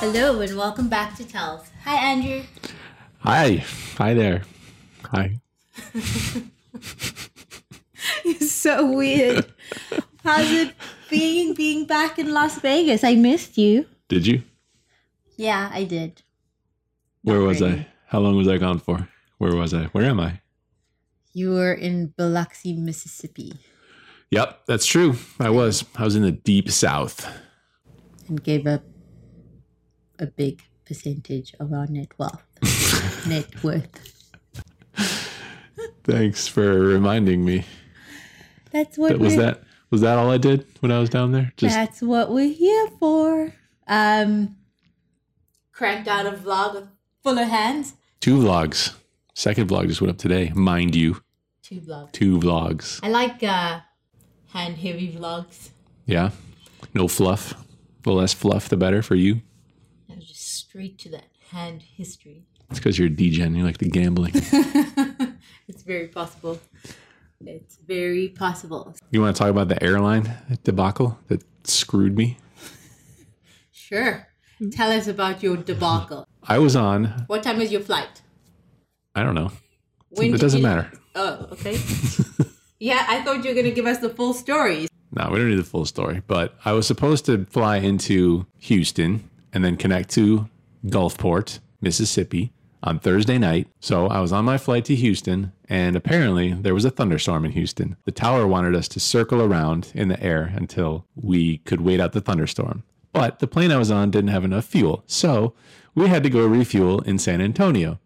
Hello and welcome back to Tells. Hi, Andrew. Hi. Hi there. Hi. You're so weird. How's it being being back in Las Vegas? I missed you. Did you? Yeah, I did. Where was really. I? How long was I gone for? Where was I? Where am I? You were in Biloxi, Mississippi, Yep, that's true. I was. I was in the deep south. and gave up a big percentage of our net wealth. net worth. Thanks for reminding me. That's what That was that was that all I did when I was down there? Just That's what we're here for. Um, cranked out a vlog full of hands. two vlogs. Second vlog just went up today. Mind you, Two vlogs. two vlogs. I like uh, hand heavy vlogs. Yeah. No fluff. The less fluff, the better for you. I was just straight to that hand history. It's because you're a degen. You like the gambling. it's very possible. It's very possible. you want to talk about the airline debacle that screwed me? Sure. Tell us about your debacle. I was on. What time was your flight? I don't know. When it doesn't you- matter. Oh, okay. yeah, I thought you were going to give us the full story. No, we don't need the full story. But I was supposed to fly into Houston and then connect to Gulfport, Mississippi on Thursday night. So I was on my flight to Houston, and apparently there was a thunderstorm in Houston. The tower wanted us to circle around in the air until we could wait out the thunderstorm. But the plane I was on didn't have enough fuel. So we had to go refuel in San Antonio.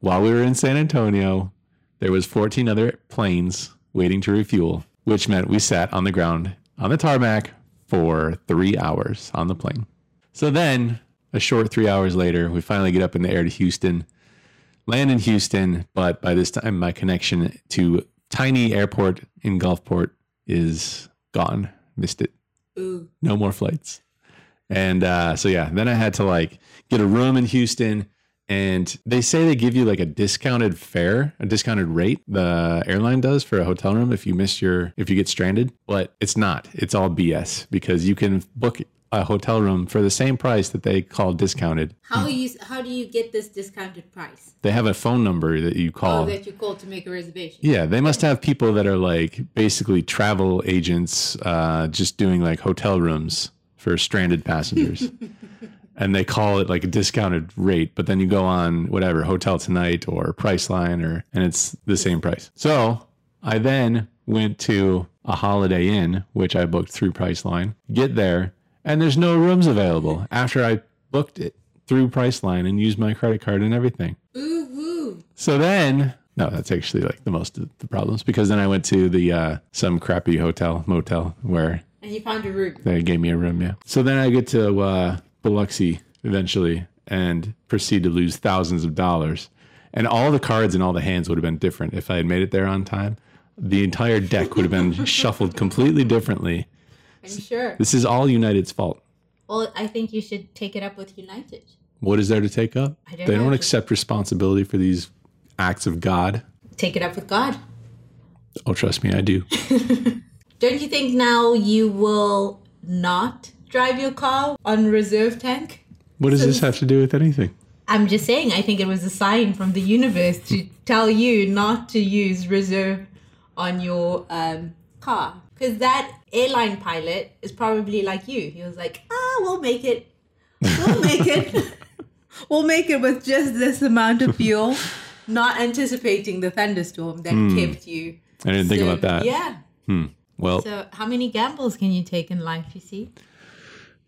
While we were in San Antonio, there was 14 other planes waiting to refuel, which meant we sat on the ground on the tarmac for three hours on the plane. So then, a short three hours later, we finally get up in the air to Houston, land in Houston, but by this time, my connection to tiny airport in Gulfport is gone. Missed it. Ooh. No more flights. And uh, so, yeah, then I had to like get a room in Houston. And they say they give you like a discounted fare, a discounted rate, the airline does for a hotel room if you miss your, if you get stranded. But it's not. It's all BS because you can book a hotel room for the same price that they call discounted. How you how do you get this discounted price? They have a phone number that you call. Oh, that you called to make a reservation. Yeah, they must have people that are like basically travel agents, uh, just doing like hotel rooms for stranded passengers. and they call it like a discounted rate, but then you go on whatever, Hotel Tonight or Priceline or and it's the same price. So I then went to a Holiday Inn, which I booked through Priceline, get there, and there's no rooms available after I booked it through Priceline and used my credit card and everything. Ooh. So then, no, that's actually like the most of the problems because then I went to the uh, some crappy hotel motel where And you found a room. they gave me a room. Yeah. So then I get to uh, Biloxi eventually and proceed to lose thousands of dollars. And all the cards and all the hands would have been different if I had made it there on time. The entire deck would have been shuffled completely differently. I'm sure. This is all United's fault. Well, I think you should take it up with United. What is there to take up? I don't they don't accept responsibility for these acts of God. Take it up with God. Oh, trust me, I do. Don't you think now you will not drive your car on reserve tank? What does this have to do with anything? I'm just saying, I think it was a sign from the universe to tell you not to use reserve on your um, car. Because that airline pilot is probably like you. He was like, ah, we'll make it. We'll make it. we'll make it with just this amount of fuel. Not anticipating the thunderstorm that kept you. I didn't think about that. Yeah. Hmm. Well, So, how many gambles can you take in life, you see?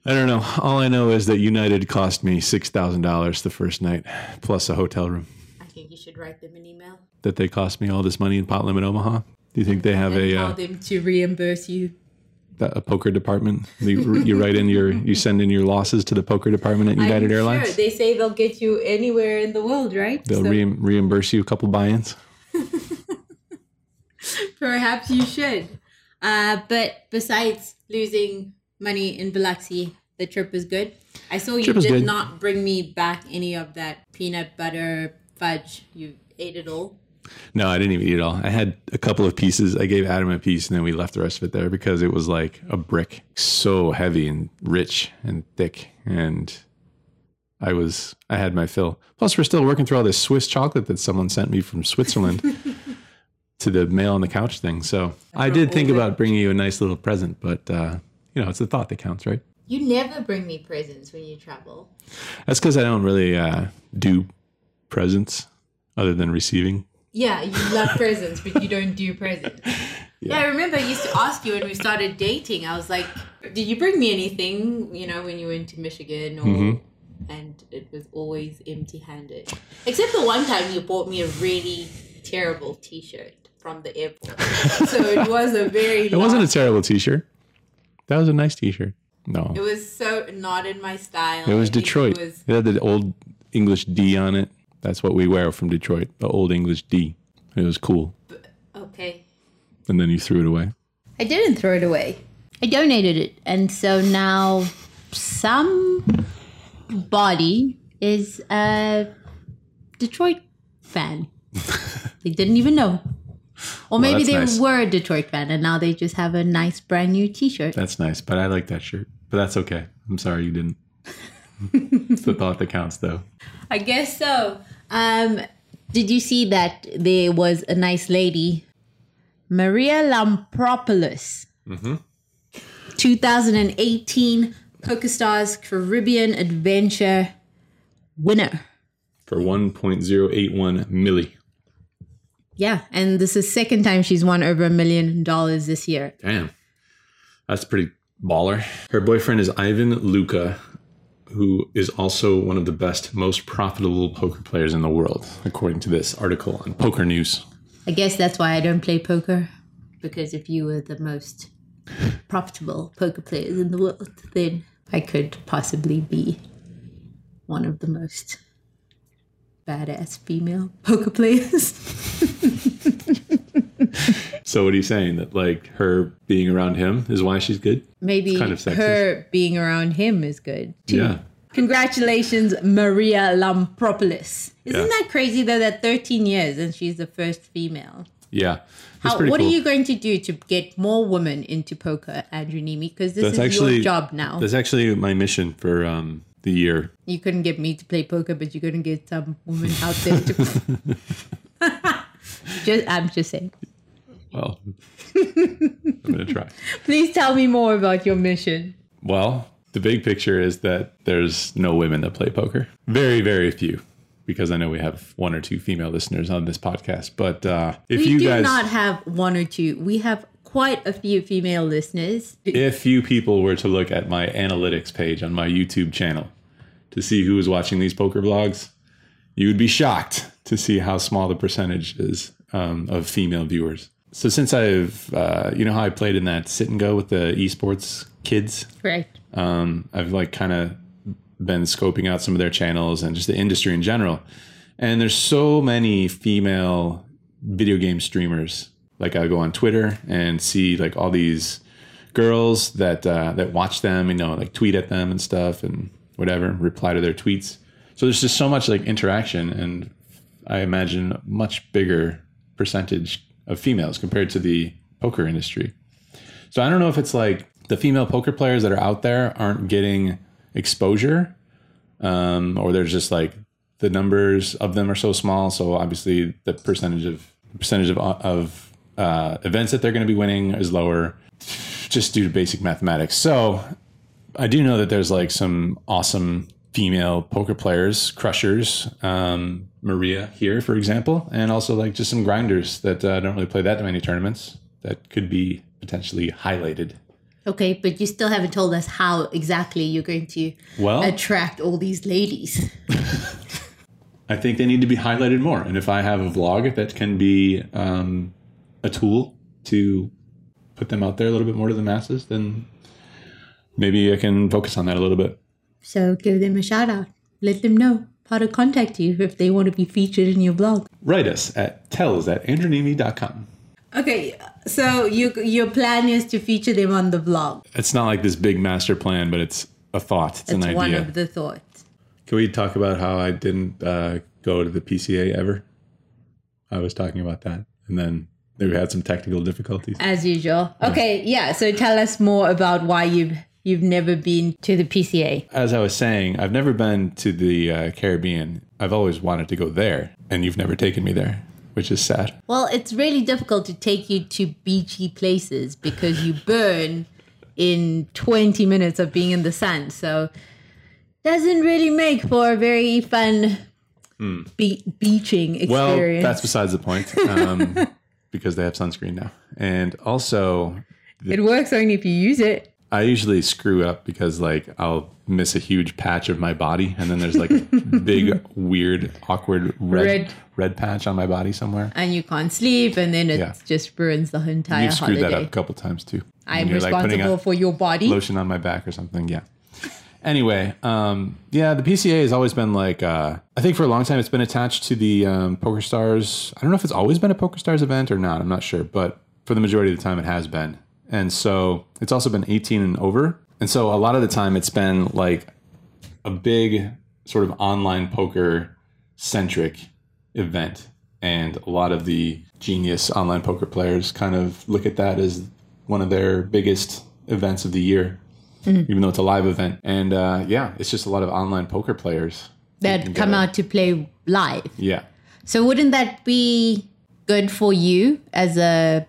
I don't know. All I know is that United cost me six thousand dollars the first night, plus a hotel room. I think you should write them an email. That they cost me all this money in Pot Limit Omaha. Do you think they have and a tell uh, them to reimburse you. a poker department? You, you write in your you send in your losses to the poker department at United I'm Airlines. Sure. They say they'll get you anywhere in the world, right? They'll So re- reimburse you a couple buy-ins. perhaps you should. Uh, but besides losing money in Biloxi, the trip was good. I saw you Trip did not bring me back any of that peanut butter fudge. You ate it all. No, I didn't even eat it all. I had a couple of pieces. I gave Adam a piece and then we left the rest of it there because it was like a brick, so heavy and rich and thick. And I was, I had my fill. Plus, we're still working through all this Swiss chocolate that someone sent me from Switzerland to the mail on the couch thing. So I did think about bringing you a nice little present, but, uh, you know, it's the thought that counts, right? You never bring me presents when you travel. That's because I don't really uh, do presents other than receiving. Yeah, you love presents, but you don't do presents. Yeah. I remember I used to ask you when we started dating. I was like, "Did you bring me anything?" You know, when you went to Michigan, or and it was always empty-handed. Except the one time you bought me a really terrible T-shirt from the airport. so it was a very. It wasn't a terrible T-shirt. That was a nice T-shirt. No, It was so not in my style. it was I think Detroit. It was, It had the old English D on it. That's what we wear from Detroit. The old English D. It was cool. okay. And then you threw it away. I didn't throw it away. I donated it, and so now some body is a Detroit fan. they didn't even know, or maybe they nice. were a Detroit fan, and now they just have a nice brand new T-shirt. That's nice, but I like that shirt. But that's okay. I'm sorry you didn't. it's the thought that counts, though. I guess so. Um, did you see that there was a nice lady, Maria Lampropulos, 2018 PokerStars Caribbean Adventure winner. For 1.081 milli. Yeah, and this is second time she's won over a million dollars this year. Damn. That's pretty baller. Her boyfriend is Ivan Luca, who is also one of the best, most profitable poker players in the world, according to this article on Poker News. I guess that's why I don't play poker because if you were the most profitable poker players in the world, then I could possibly be one of the most badass female poker players. So, what are you saying? That like her being around him is why she's good? Maybe kind of sexist. her being around him is good too. Yeah. Congratulations, Maria Lampropulos. Isn't Yeah. that crazy though? That 13 years and she's the first female. Yeah. How, what cool. are you going to do to get more women into poker, Andrew Neeme? Because this That's is actually your job now. That's actually my mission for um, the year. You couldn't get me to play poker, but you couldn't get some women out there to. play. just, I'm just saying. Well, I'm gonna try. Please tell me more about your mission. Well, the big picture is that there's no women that play poker. Very, very few. Because I know we have one or two female listeners on this podcast. But uh, if We you do guys, not have one or two. We have quite a few female listeners. if you people were to look at my analytics page on my YouTube channel to see who is watching these poker vlogs, you would be shocked to see how small the percentage is um, of female viewers. So since I've, uh, you know how I played in that sit and go with the esports kids, right? um, I've like kind of been scoping out some of their channels and just the industry in general. And there's so many female video game streamers. Like I go on Twitter and see like all these girls that uh, that watch them, you know, like tweet at them and stuff and whatever, reply to their tweets. So there's just so much like interaction, and I imagine much bigger percentage of females compared to the poker industry. So I don't know if it's like the female poker players that are out there aren't getting exposure, um, or there's just like the numbers of them are so small. So obviously the percentage of percentage of of uh, events that they're going to be winning is lower, just due to basic mathematics. So I do know that there's like some awesome female poker players, crushers, um, Maria here, for example, and also like just some grinders that uh, don't really play that many tournaments that could be potentially highlighted. Okay, but you still haven't told us how exactly you're going to Well, attract all these ladies. I think they need to be highlighted more. And if I have a vlog that can be um, a tool to put them out there a little bit more to the masses, then maybe I can focus on that a little bit. So give them a shout out. Let them know how to contact you if they want to be featured in your blog. Write us at tells at andrewneeme.com. Okay, so you, your plan is to feature them on the blog. It's not like this big master plan, but it's a thought. It's, It's an idea. It's one of the thoughts. Can we talk about how I didn't uh, go to the PCA ever? I was talking about that, and then we had some technical difficulties. As usual. Okay, yeah. So tell us more about why you've you've never been to the PCA. As I was saying, I've never been to the uh, Caribbean. I've always wanted to go there, and you've never taken me there, which is sad. Well, it's really difficult to take you to beachy places because you burn in 20 minutes of being in the sun. So doesn't really make for a very fun be- beaching experience. Well, that's besides the point, um, because they have sunscreen now, and also it works only if you use it. I usually screw up because like I'll miss a huge patch of my body, and then there's like a big, weird, awkward red, Red. red patch on my body somewhere. And you can't sleep, and then it Yeah. just ruins the entire You've screwed holiday. that up a couple times too. I'm you're, like, responsible for your body. lotion on my back or something. Yeah. Anyway, um, yeah, the PCA has always been like uh, I think for a long time it's been attached to the um, Poker Stars. I don't know if it's always been a Poker Stars event or not. I'm not sure, but for the majority of the time it has been. And so it's also been 18 and over. And so a lot of the time it's been like a big sort of online poker centric event. And a lot of the genius online poker players kind of look at that as one of their biggest events of the year, even though it's a live event. And uh, yeah, it's just a lot of online poker players. that come out to play live. Yeah. So wouldn't that be good for you as a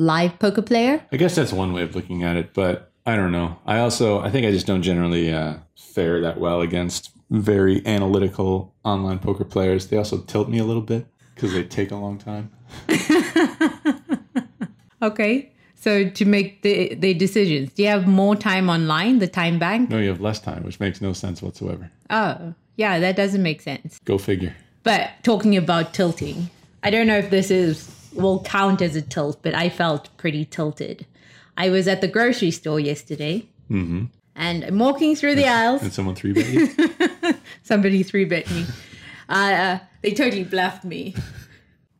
live poker player? I guess that's one way of looking at it, but I don't know. I also, I think I just don't generally uh, fare that well against very analytical online poker players. They also tilt me a little bit because they take a long time. Okay. So to make the the decisions, do you have more time online, the time bank? No, you have less time, which makes no sense whatsoever. Oh, yeah, that doesn't make sense. Go figure. But talking about tilting, I don't know if this is will count as a tilt, but I felt pretty tilted. I was at the grocery store yesterday, and I'm walking through the aisles. And someone three bet you? Somebody three bet me. Uh, they totally bluffed me.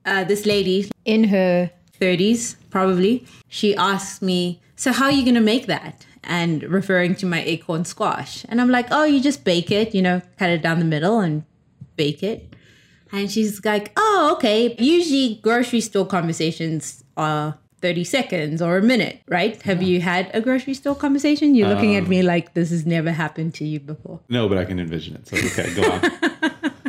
Uh, this lady in her 30s, probably, she asked me, So, how are you going to make that? And referring to my acorn squash. And I'm like, Oh, you just bake it, you know, cut it down the middle and bake it. And she's like, Oh, okay. Usually, grocery store conversations are 30 seconds or a minute, right? Have you had a grocery store conversation? You're looking at me like this has never happened to you before. no, but I can envision it. So, okay, go on.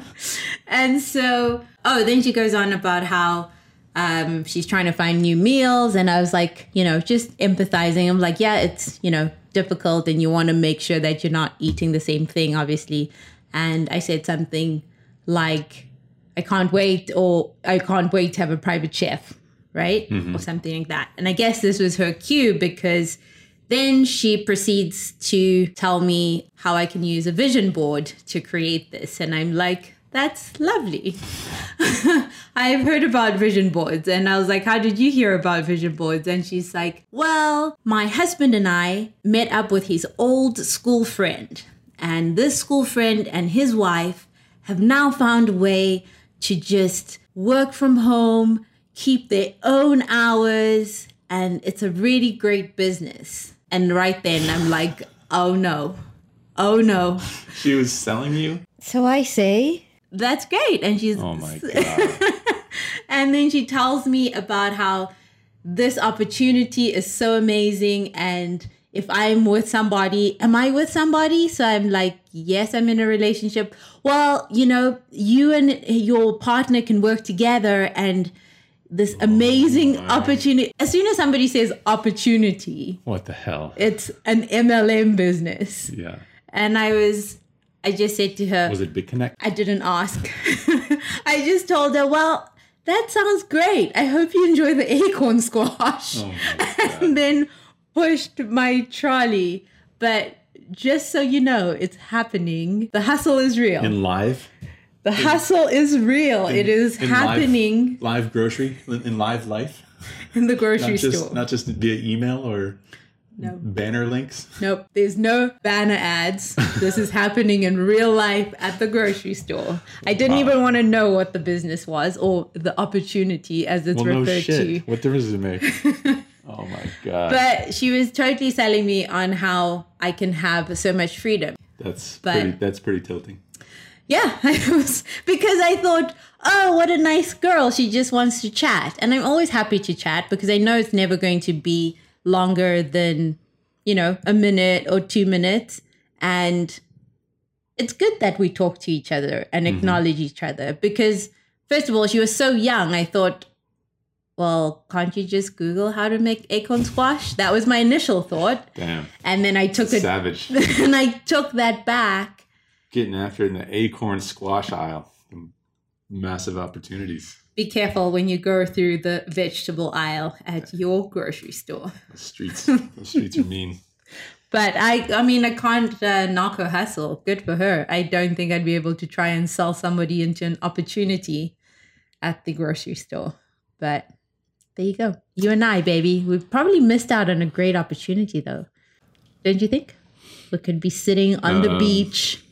And so, oh, then she goes on about how um, she's trying to find new meals. And I was like, you know, just empathizing. I'm like, yeah, it's, you know, difficult and you want to make sure that you're not eating the same thing, obviously. And I said something like, I can't wait, or I can't wait to have a private chef, right? Mm-hmm. Or something like that. And I guess this was her cue because then she proceeds to tell me how I can use a vision board to create this. And I'm like, that's lovely. I've heard about vision boards. And I was like, How did you hear about vision boards? And she's like, Well, my husband and I met up with his old school friend. And this school friend and his wife have now found a way to just work from home, keep their own hours, and it's a really great business. And right then I'm like, oh no, oh no. she was selling you? So I say, that's great. And she's, Oh my God. and then she tells me about how this opportunity is so amazing. And if I'm with somebody, am I with somebody? So I'm like, yes, I'm in a relationship. Well, you know, you and your partner can work together and this oh, amazing opportunity. As soon as somebody says opportunity, What the hell? it's an MLM business. Yeah. And I was, I just said to her, Was it BitConnect? I didn't ask. I just told her, well, that sounds great. I hope you enjoy the acorn squash. Oh and then pushed my trolley. But just so you know, it's happening. The hustle is real. In live? the hustle is real. it is in live- happening Live grocery? In live life? in the grocery Not just, store. not just via email or No. banner links? Nope, there's no banner ads. This is happening in real life at the grocery store. I didn't even want to know what the business was or the opportunity as it's Well, no referred shit. to. What difference does it make? oh my God. But she was totally selling me on how I can have so much freedom. that's but- pretty, that's pretty tilting. Yeah, I was because I thought, oh, what a nice girl. She just wants to chat. And I'm always happy to chat because I know it's never going to be longer than, you know, a minute or two minutes. And it's good that we talk to each other and mm-hmm. acknowledge each other because, first of all, she was so young. I thought, well, can't you just Google how to make acorn squash? That was my initial thought. Damn. And then I took it, Savage. and I took that back. Getting after it in the acorn squash aisle. Massive opportunities. Be careful when you go through the vegetable aisle at your grocery store. The streets. the streets are mean. But I, I mean, I can't uh, knock her hustle. Good for her. I don't think I'd be able to try and sell somebody into an opportunity at the grocery store. But there you go. You and I, baby. We've probably missed out on a great opportunity, though. Don't you think? We could be sitting on the Um, beach,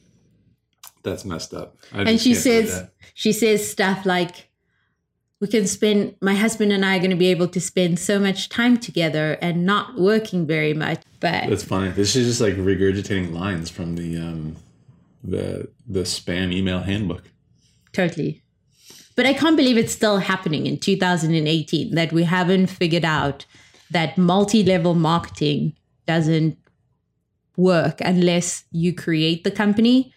That's messed up. I and she says, she says stuff like, "We can spend. My husband and I are going to be able to spend so much time together and not working very much." But That's funny. This is just like regurgitating lines from the um the the spam email handbook. Totally. But I can't believe it's still happening in 2018 that we haven't figured out that multi level marketing doesn't work unless you create the company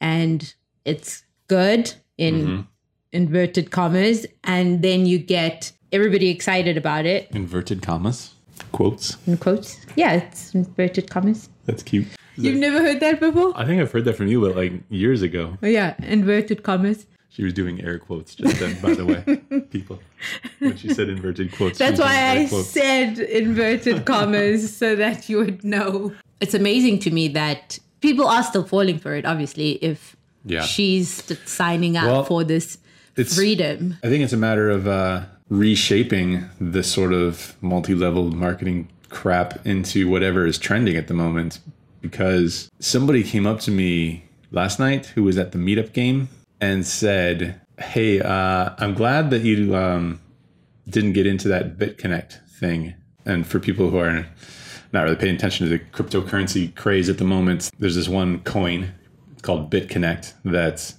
and it's good in Mhm. inverted commas and then you get everybody excited about it Inverted commas. Quotes. in quotes. Yeah, it's inverted commas. That's cute. You've never heard that before? I think I've heard that from you, but like years ago. Oh, yeah, inverted commas. She was doing air quotes just then, by the way, people. When she said inverted quotes. That's why I quotes. said inverted commas so that you would know. It's amazing to me that people are still falling for it, obviously, if Yeah. she's signing up Well, for this freedom. I think it's a matter of uh, reshaping this sort of multi-level marketing crap into whatever is trending at the moment. Because somebody came up to me last night who was at the meetup game and said, "Hey, uh, I'm glad that you um, didn't get into that BitConnect thing." And for people who are not really paying attention to the cryptocurrency craze at the moment, there's this one coin called BitConnect that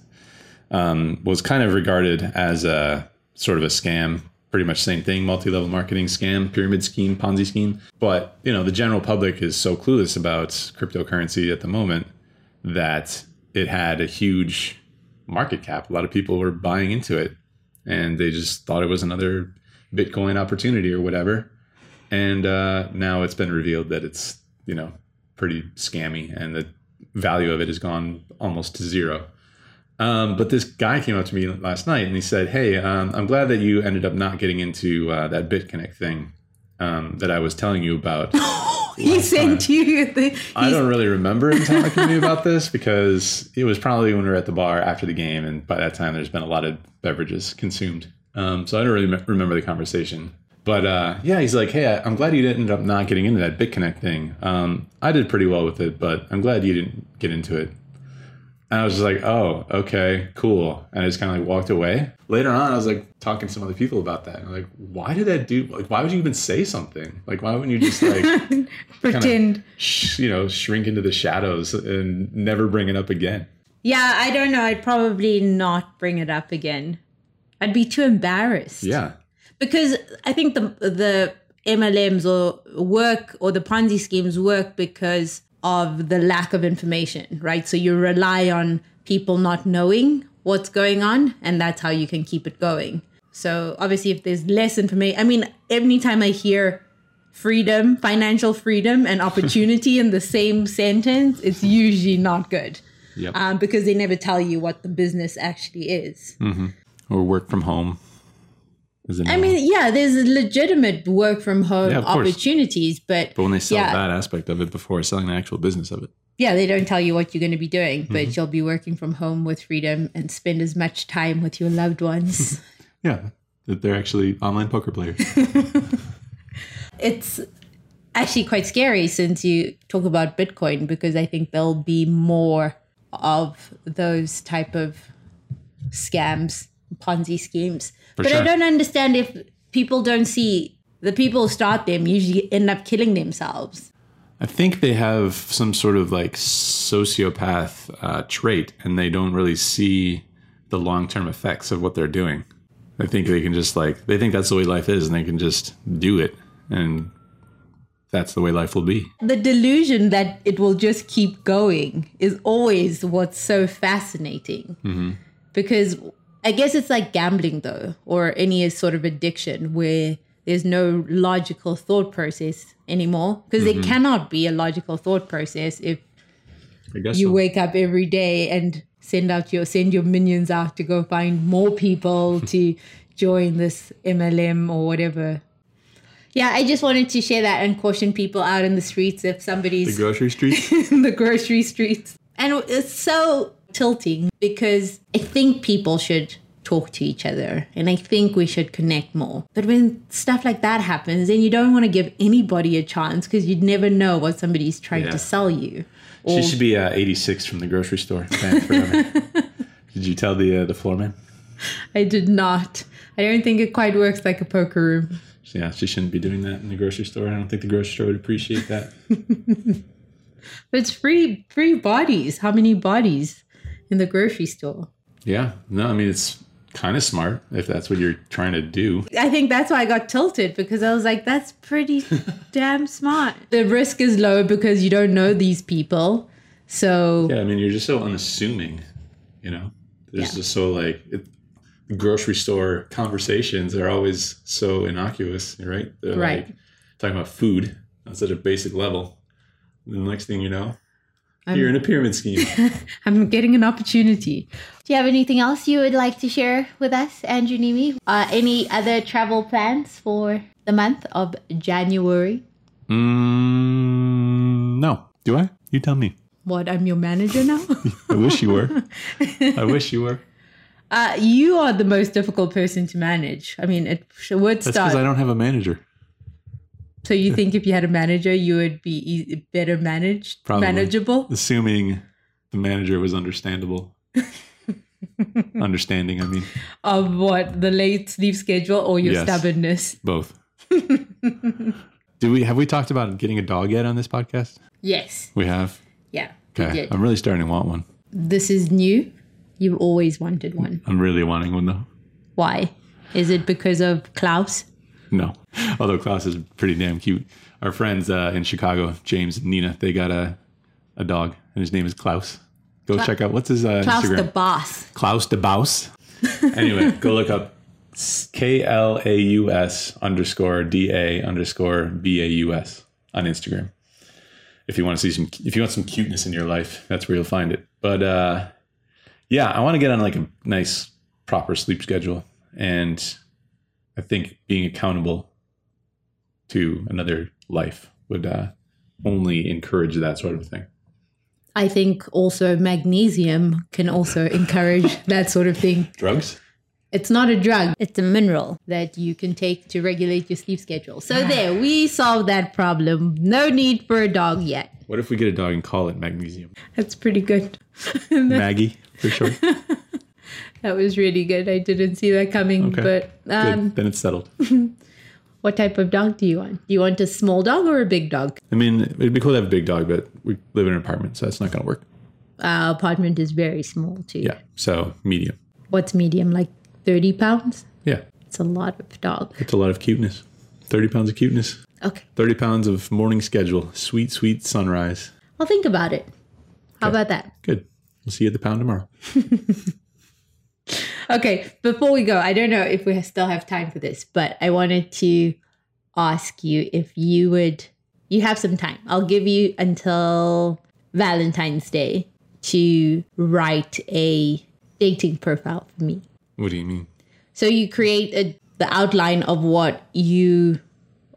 um, was kind of regarded as a sort of a scam pretty much same thing multi-level marketing scam pyramid scheme ponzi scheme but you know the general public is so clueless about cryptocurrency at the moment that it had a huge market cap. A lot of people were buying into it and they just thought it was another bitcoin opportunity or whatever. And uh, now it's been revealed that it's you know pretty scammy and the value of it has gone almost to zero. Um, but this guy came up to me last night and he said, "Hey, um, I'm glad that you ended up not getting into uh, that BitConnect thing um, that I was telling you about." He sent you the. I don't really remember him talking to me about this because it was probably when we were at the bar after the game, and by that time there's been a lot of beverages consumed. Um, so I don't really me- remember the conversation. But uh, yeah, he's like, "Hey, I- I'm glad you ended up not getting into that BitConnect thing. Um, I did pretty well with it, but I'm glad you didn't get into it." And I was just like, oh, okay, cool. And I just kind of like walked away. Later on, I was like talking to some other people about that. And I'm like, why did that do, like, why would you even say something? Like, why wouldn't you just like, pretend. sh- you know, shrink into the shadows and never bring it up again? Yeah, I don't know. I'd probably not bring it up again. I'd be too embarrassed. Yeah. because I think the the MLMs or work or the Ponzi schemes work because of the lack of information, right? So you rely on people not knowing what's going on, and that's how you can keep it going. So obviously, if there's less information, I mean, anytime I hear freedom, financial freedom, and opportunity in the same sentence, it's usually not good. Yep. Um, because they never tell you what the business actually is. or work from home. I mean, yeah, there's legitimate work from home Yeah, opportunities, but, but when they sell yeah. that aspect of it before selling the actual business of it. yeah, they don't tell you what you're going to be doing, but Mm-hmm. you'll be working from home with freedom and spend as much time with your loved ones. Yeah. That they're actually online poker players. it's actually quite scary since you talk about Bitcoin because I think there'll be more of those type of scams, Ponzi schemes. but I don't understand if people don't see the people who start them usually end up killing themselves. I think they have some sort of like sociopath uh, trait, and they don't really see the long term effects of what they're doing. I think they can just like they think that's the way life is, and they can just do it, and that's the way life will be. The delusion that it will just keep going is always what's so fascinating. Because I guess it's like gambling, though, or any sort of addiction where there's no logical thought process anymore. Because there mm-hmm. cannot be a logical thought process if you so. wake up every day and send out your send your minions out to go find more people to join this MLM or whatever. Yeah, I just wanted to share that and caution people out in the streets if somebody's the grocery street. in the grocery streets. And it's so tilting because I think people should talk to each other and I think we should connect more. But when stuff like that happens, then you don't want to give anybody a chance because you'd never know what somebody's trying Yeah. to sell you. she should be uh, 86 from the grocery store. Did you tell the uh, the floor man? I did not. I don't think it quite works like a poker room. Yeah, she shouldn't be doing that in the grocery store. I don't think the grocery store would appreciate that. But it's free free bodies. How many bodies in the grocery store? Yeah, no, I mean it's kind of smart if that's what you're trying to do. I think that's why I got tilted because I was like, that's pretty damn smart. The risk is low because you don't know these people. So Yeah, I mean you're just so unassuming, you know. There's Yeah. just so like it, grocery store conversations are always so innocuous, right? They're Right. like talking about food on such a basic level. And the next thing you know, I'm- you're in a pyramid scheme. I'm getting an opportunity. Do you have anything else you would like to share with us, Andrew Neeme? Uh, any other travel plans for the month of January? mm, no, do I? You tell me. What, I'm your manager now? I wish you were. I wish you were. uh, you are the most difficult person to manage. I mean, it sh- would That's start. because I don't have a manager. So you think if you had a manager, you would be e- better managed, Probably. manageable? Assuming the manager was understandable. Understanding, I mean, Of what the late sleep schedule or your Yes. stubbornness? both. Do we have we talked about getting a dog yet on this podcast? Yes. We have. Yeah. Okay. I'm really starting to want one. This is new. You've always wanted one. I'm really wanting one though. Why? Is it because of Klaus? No, although Klaus is pretty damn cute. Our friends uh, in Chicago, James and Nina, they got a a dog, and his name is Klaus. Go check out what's his uh, Klaus Instagram. the boss. Klaus da Baus. anyway, go look up K L A U S underscore D A underscore B A U S on Instagram. If you want to see some, if you want some cuteness in your life, that's where you'll find it. But uh, yeah, I want to get on like a nice, proper sleep schedule, and I think being accountable to another life would uh, only encourage that sort of thing. I think also magnesium can also encourage that sort of thing. Drugs? It's not a drug, it's a mineral that you can take to regulate your sleep schedule. So, there, we solved that problem. No need for a dog yet. What if we get a dog and call it magnesium? That's pretty good. Maggie, for sure. That was really good. I didn't see that coming. Okay. But um, Good. Then it's settled. what type of dog do you want? Do you want a small dog or a big dog? I mean, it'd be cool to have a big dog, but we live in an apartment, so that's not going to work. Our apartment is very small too. Yeah. So medium. What's medium? Like 30 pounds? Yeah. It's a lot of dog. It's a lot of cuteness. 30 pounds of cuteness. Okay. 30 pounds of morning schedule. Sweet, sweet sunrise. I'll think about it. How Okay. about that? Good. We'll see you at the pound tomorrow. Okay, before we go, I don't know if we still have time for this, but I wanted to ask you if you would, you have some time. I'll give you until Valentine's Day to write a dating profile for me. What do you mean? So you create a, the outline of what you,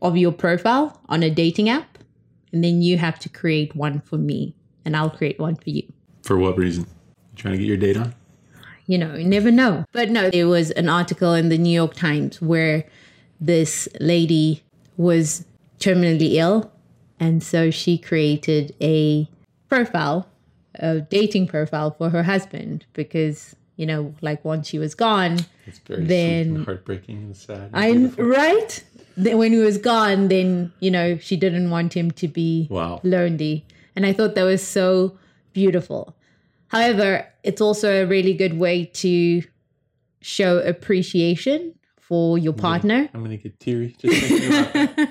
of your profile on a dating app, and then you have to create one for me, and I'll create one for you. For what reason? You trying to get your date on? You know, you never know. But no, there was an article in the New York Times where this lady was terminally ill. And so she created a profile, a dating profile for her husband because, you know, like once she was gone, It's very Then- heartbreaking and sad. and I right? then when he was gone, then you know she didn't want him to be Wow. lonely, and I thought that was so beautiful. However, it's also a really good way to show appreciation for your partner. I'm gonna get teary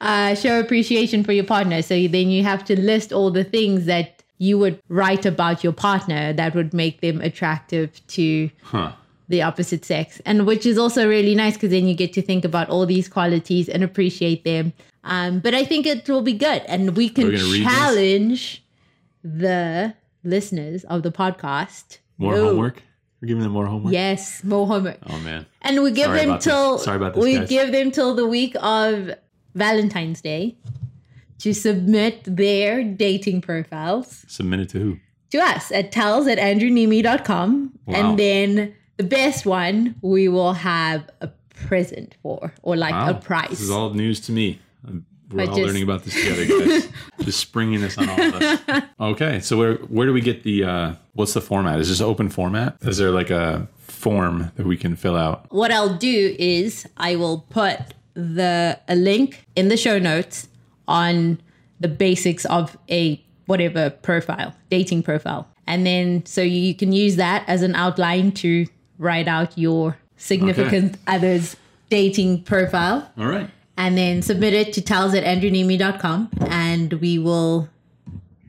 uh, show appreciation for your partner. So then you have to list all the things that you would write about your partner that would make them attractive to Huh. the opposite sex. And which is also really nice because then you get to think about all these qualities and appreciate them. Um, but I think it will be good. And we can We're gonna read this? challenge the listeners of the podcast. More No. homework. We're giving them more homework. Yes, more homework. Oh man. And we give Sorry them about this. till Sorry about this, we guys. give them till the week of Valentine's Day to submit their dating profiles Submit it to who? to us at tells at andrewneeme.com. Wow. And then the best one we will have a present for or like Wow. a prize. This is all news to me. Um, We're all just- learning about this together, guys. just springing this on all of us. Okay, so where where do we get the? uh What's the format? Is this open format? Is there like a form that we can fill out? what I'll do is I will put the a link in the show notes on the basics of a whatever profile, dating profile. And then so you can use that as an outline to write out your significant other's dating profile All right. And then submit it to tells at andrewneeme.com and we will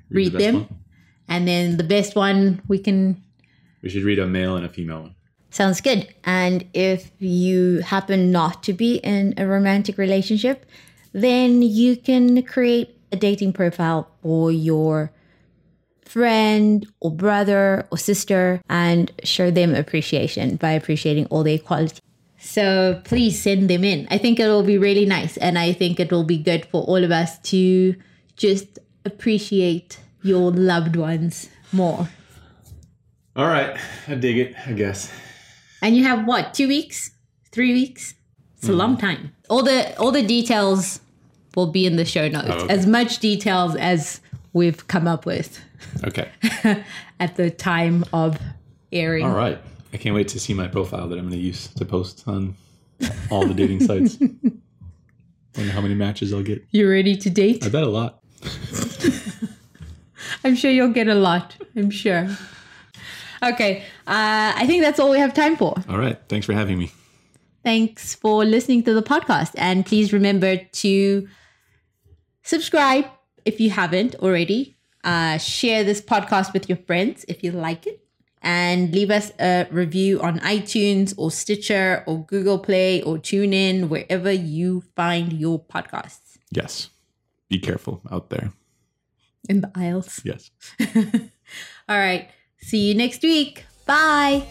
read the them. one. And then the best one we can We should read a male and a female one. Sounds good. And if you happen not to be in a romantic relationship, then you can create a dating profile for your friend or brother or sister and show them appreciation by appreciating all their qualities. So please send them in. I think it will be really nice. And I think it will be good for all of us to just appreciate your loved ones more. All right, I dig it. I guess. And you have what? Two weeks? Three weeks? It's a long mm. time. All the all the details will be in the show notes. Oh, okay. As much details as we've come up with Okay. at the time of airing. All right. I can't wait to see my profile that I'm going to use to post on all the dating sites. Wonder how many matches I'll get. You ready to date? I bet a lot. I'm sure you'll get a lot. I'm sure. Okay. Uh, I think that's all we have time for. All right. Thanks for having me. Thanks for listening to the podcast. And please remember to subscribe if you haven't already. Uh, share this podcast with your friends if you like it. And leave us a review on iTunes or Stitcher or Google Play or TuneIn, wherever you find your podcasts Yes. Be careful out there. in the aisles. Yes. All right. See you next week. Bye.